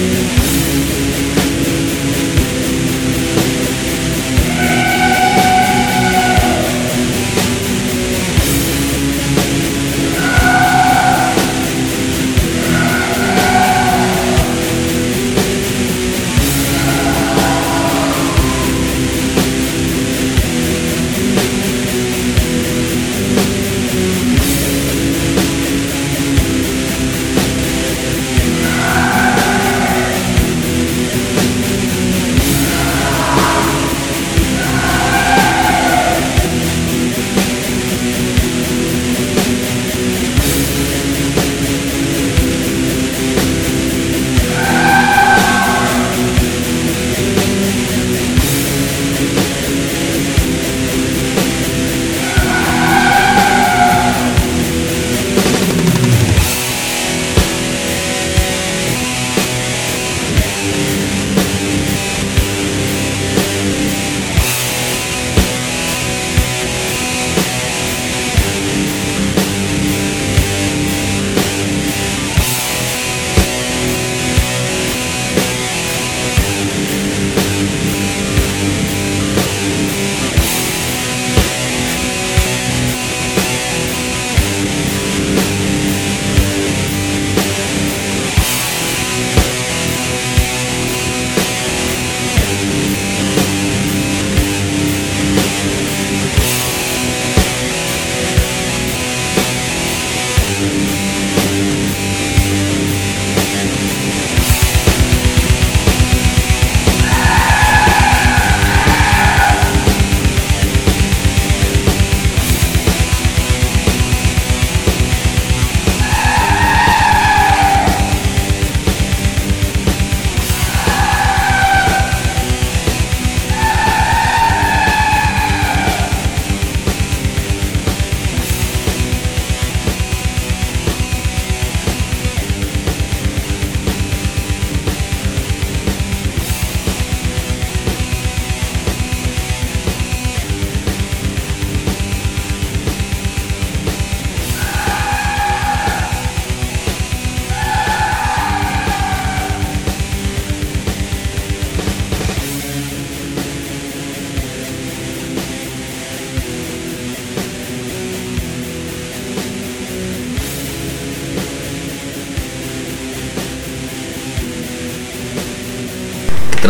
you.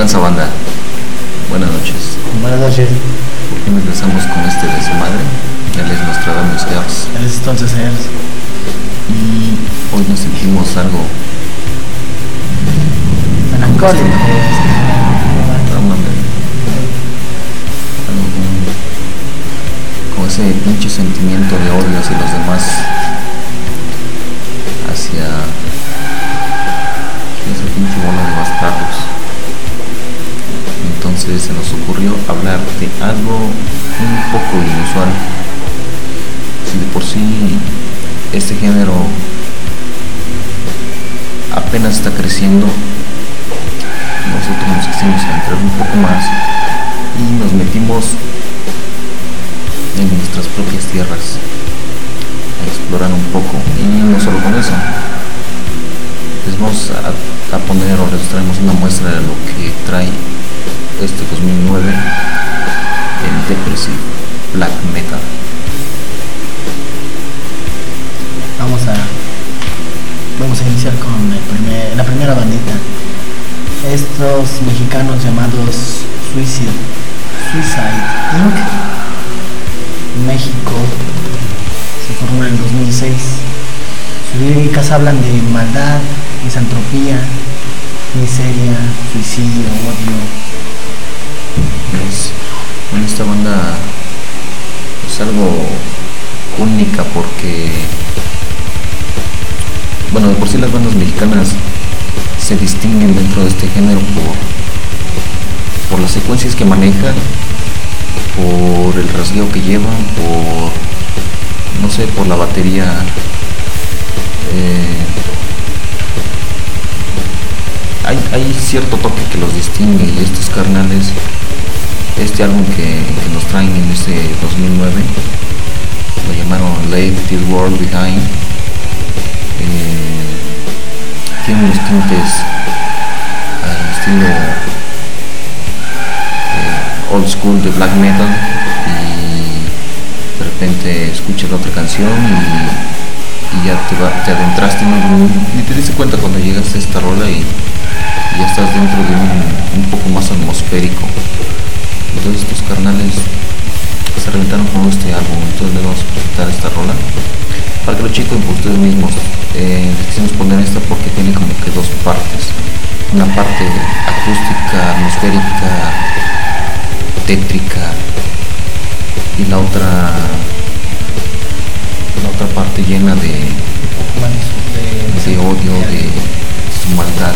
Tranza banda? Buenas noches. Buenas noches. ¿Por qué empezamos con este de su madre? Él es Nostradamus Girls. Él es entonces él. Y hoy nos sentimos algo. Melancólico. No con, con ese pinche sentimiento de odio hacia los demás. Hacia. Nos ocurrió hablar de algo un poco inusual. Si de por sí este género apenas está creciendo, nosotros nos quisimos entrar un poco más y nos metimos en nuestras propias tierras a explorar un poco. Y no solo con eso. Les vamos a a poner o les traemos una muestra de lo que trae este 2009 en Depressive Black Metal. Vamos a vamos a iniciar con la primera bandita. Estos mexicanos llamados Suicide, Suicide Inc. México se formó en el 2006. Sus líricas hablan de maldad, misantropía, miseria, suicidio, odio. Es, esta banda es algo única porque, bueno, de por sí las bandas mexicanas se distinguen dentro de este género por, por las secuencias que manejan, por el rasgueo que llevan, por, no sé, por la batería. eh, hay, hay cierto toque que los distingue y estos carnales, este álbum que, nos traen en este 2009, lo llamaron Leave This World Behind, eh, tiene unos tintes al estilo eh, old school de black metal y de repente escuchas la otra canción y, ya te, va- te adentraste ¿no? y te diste cuenta cuando llegas a esta rola y, ya estás dentro de un, un poco más atmosférico. Entonces estos carnales se reventaron con este álbum, entonces les vamos a presentar esta rola para que lo chequen por ustedes mismos. Eh, quisimos poner esta porque tiene como que dos partes. Una parte acústica, atmosférica, tétrica y la otra la otra parte llena de, de odio, de su maldad,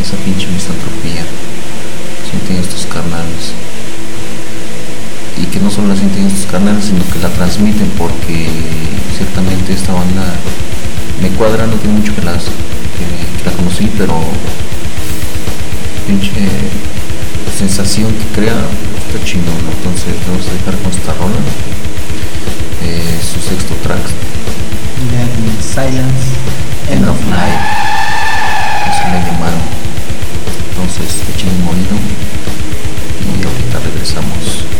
esa pinche misantropía sienten estos carnales. Y que no solo la sienten estos carnales, sino que la transmiten porque ciertamente esta banda me cuadra, no tiene mucho que, las, que, que la conocí, pero pinche sensación que crea está chingón. Entonces vamos a dejar con esta rola. eh, su sexto track, Silence, End of Life. Así le llamaron. Entonces, echen un oído y ahorita regresamos.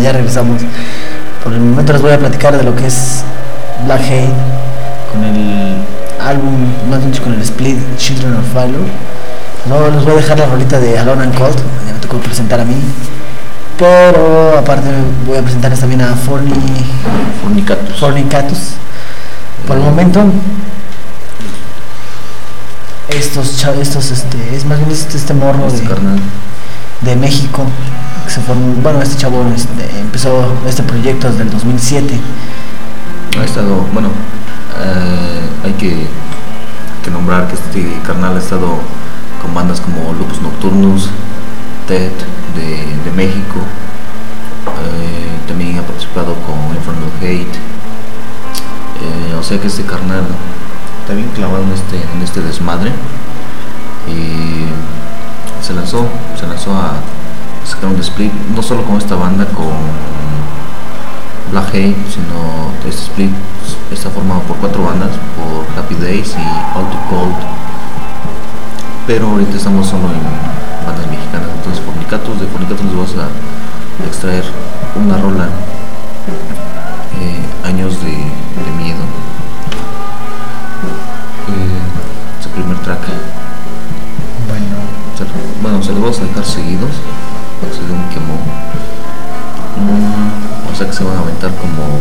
Bueno, ya regresamos. Por el momento les voy a platicar de lo que es Black Hate con el álbum, más bien con el split Children of Valor. No, les voy a dejar la rolita de Alone and Cold, ya me tocó presentar a mí. Pero aparte voy a presentarles también a Forni, Fornicatus. Fornicatus. Por el momento, estos cha- estos este, es más bien este, este morro Este de, carnal. de México se formó, bueno, este chavo este, empezó este proyecto desde el 2007. Ha estado, bueno, eh, hay que, que nombrar que este carnal ha estado con bandas como Lupus Nocturnus, Ted de, de México, eh, también ha participado con Infernal Hate, eh, o sea que este carnal está bien clavado en este, en este desmadre y se lanzó, se lanzó a sacar un split, no solo con esta banda, con Black Hate, sino este split está formado por cuatro bandas, por Happy Days y All Too Cold. Pero ahorita estamos solo en bandas mexicanas, entonces Fornicatus, de Fornicatus les vamos a extraer una rola, eh, Años de, de Miedo. Eh, su primer track. Bueno, Se- bueno, se los vamos a dejar seguidos, se de un quemón. Mm, o sea que se van a aventar como.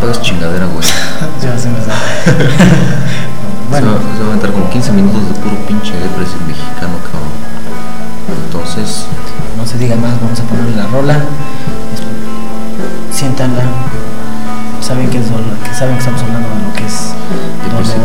Pagas chingadera, güey. Ya se me bueno, va, se va a aventar como 15 minutos de puro pinche depresión mexicano, cabrón. Entonces, no se diga más, vamos a ponerle la rola. Siéntanla. Saben que, es que saben que estamos hablando de lo que es Depresión,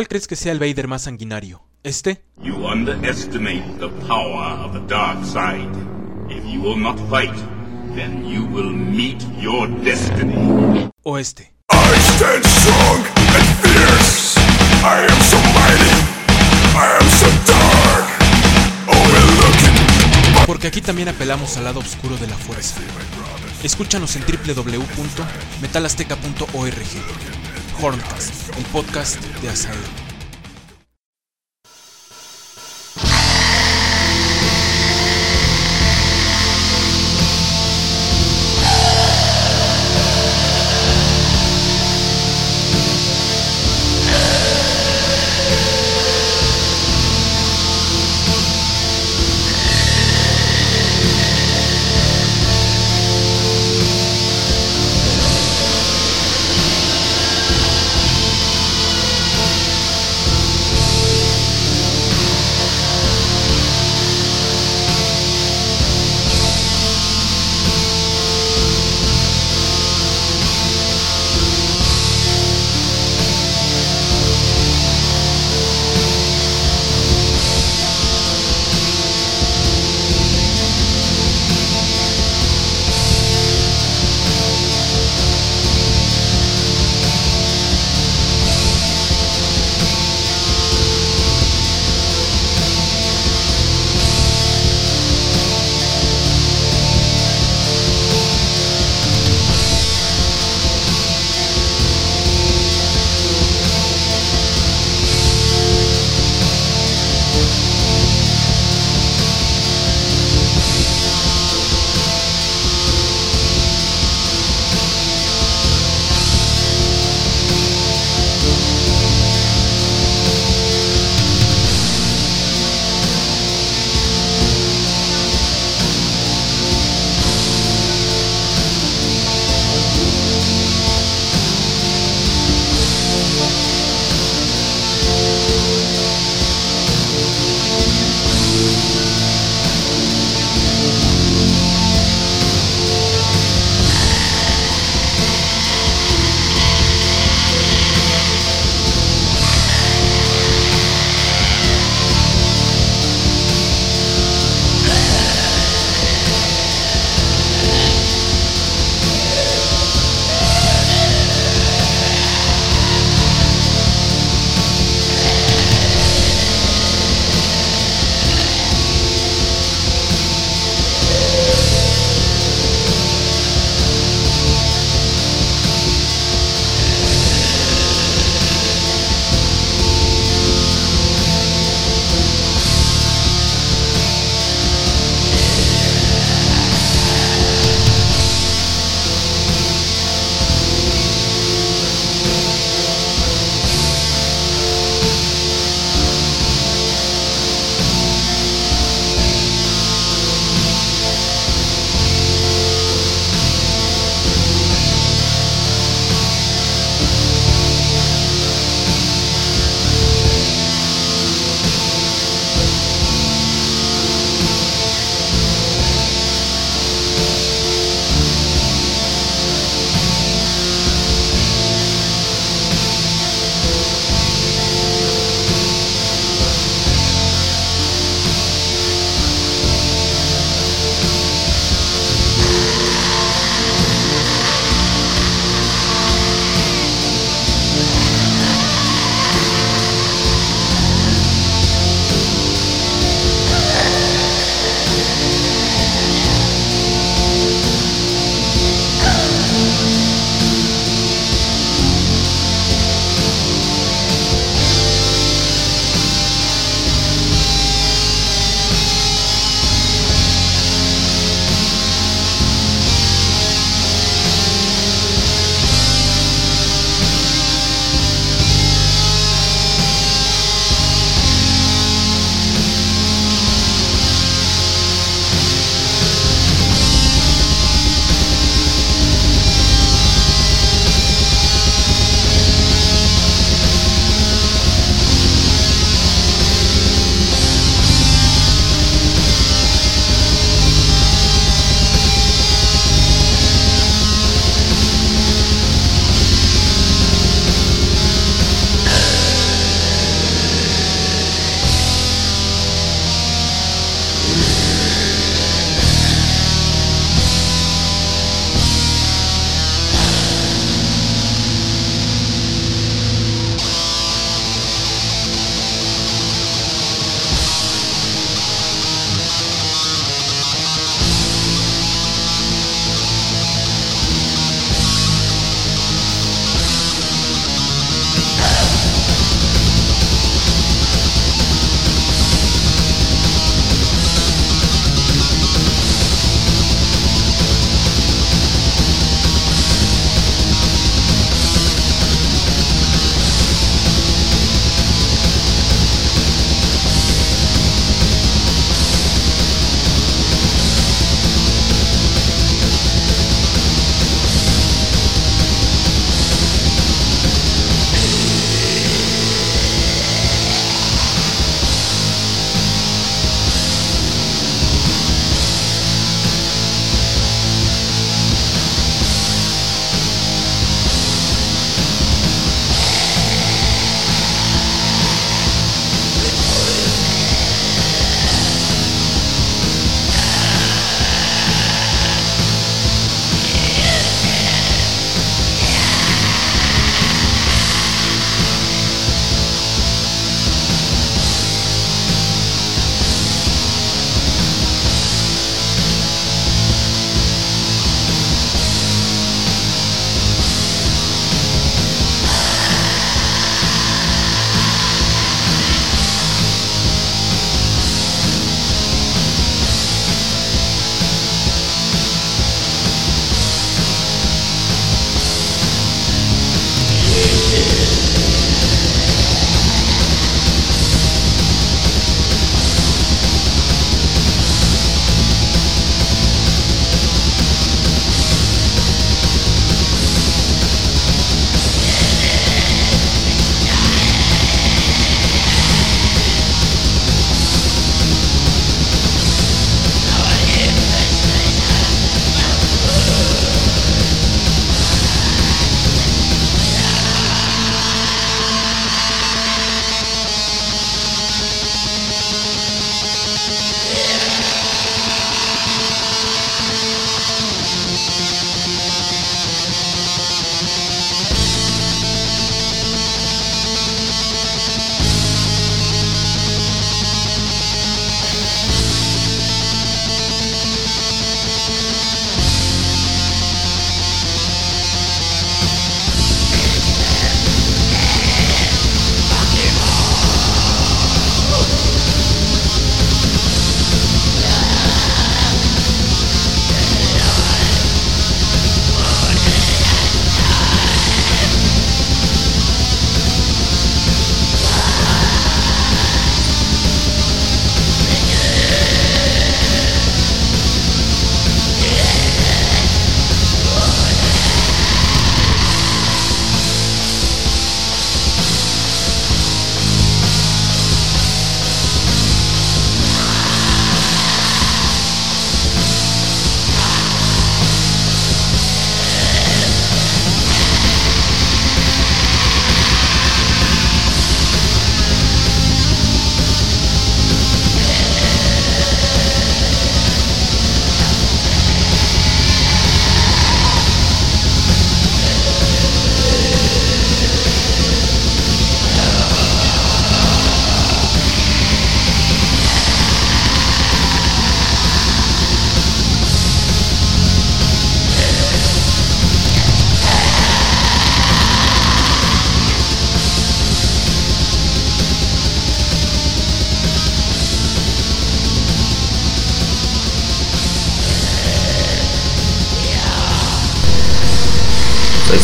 ¿Cuál crees que sea el Vader más sanguinario? ¿Este? You underestimate the power of the dark side. If you will not fight, then you will meet your destiny. ¿O este? I stand strong and fierce. I am so mighty. I am so dark. Overlooking. Porque aquí también apelamos al lado oscuro de la fuerza. Escúchanos en www.metalazteca.org. Horncast, el podcast de Asael.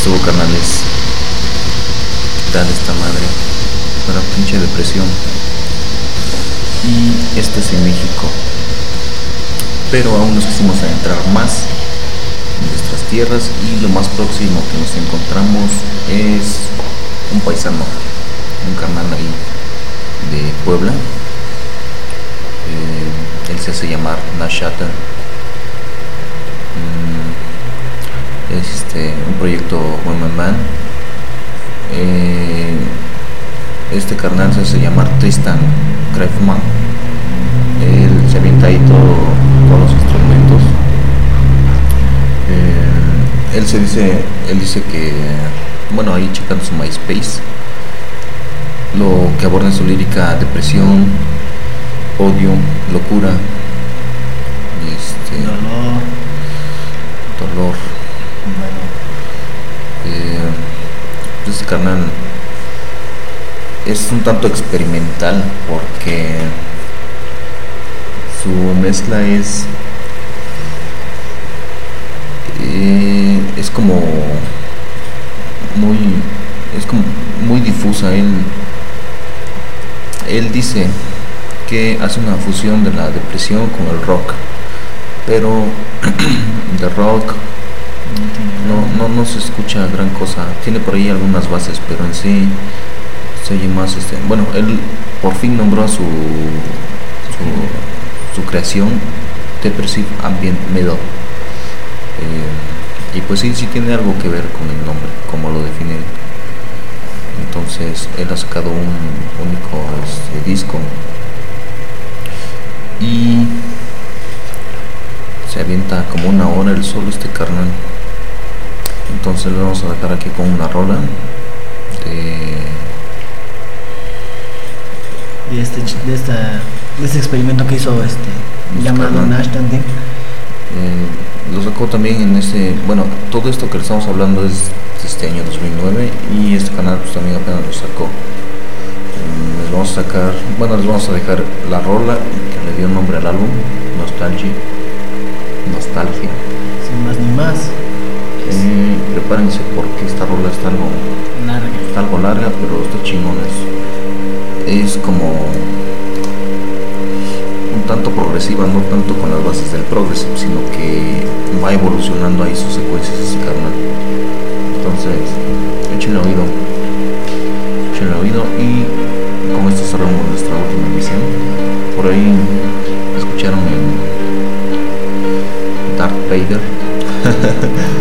Estuvo carnales. ¿Qué tal esta madre? Para pinche depresión. Y este es en México. Pero aún nos quisimos adentrar más en nuestras tierras y lo más próximo que nos encontramos es un paisano, un carnal ahí de Puebla. Eh, él se hace llamar Nashata. Mm, es este, proyecto Women Man. Eh, este carnal se hace llamar Tristan Greifman. Él se avienta ahí todo, todos los instrumentos. Eh, él se dice, él dice que, bueno, ahí checando su MySpace, lo que aborda en su lírica depresión, odio, locura, este, Dolor. dolor. Bueno, Eh, pues carnal es un tanto experimental porque su mezcla es eh, es como muy es como muy difusa. Él él dice que hace una fusión de la depresión con el rock pero de rock no, no, no se escucha gran cosa. Tiene por ahí algunas bases, pero en sí se oye más este. Bueno, él por fin nombró a su su, creación Depressive Ambient Metal. Eh, y pues sí, sí tiene algo que ver con el nombre, como lo define. Entonces él ha sacado un único este, disco y se avienta como una hora el solo este carnal. Entonces lo vamos a dejar aquí con una rola de de este, de esta, de este experimento que hizo este llamado. Nash Tanting. eh, lo sacó también en este, bueno, todo esto que le estamos hablando es de este año 2009 y este canal pues también apenas lo sacó. Mm, Les vamos a sacar, bueno, les vamos a dejar la rola que le dio nombre al álbum, Nostalgia. Nostalgia. Sin más ni más. Eh, prepárense porque esta rola está algo Larga. Está algo larga, pero está chingona. Es, es como un tanto progresiva, no tanto con las bases del progressive, sino que va evolucionando ahí sus secuencias carnal. Entonces, échenle oído. Échenle oído y con esto cerramos nuestra última emisión. Por ahí escucharon el Darth Vader.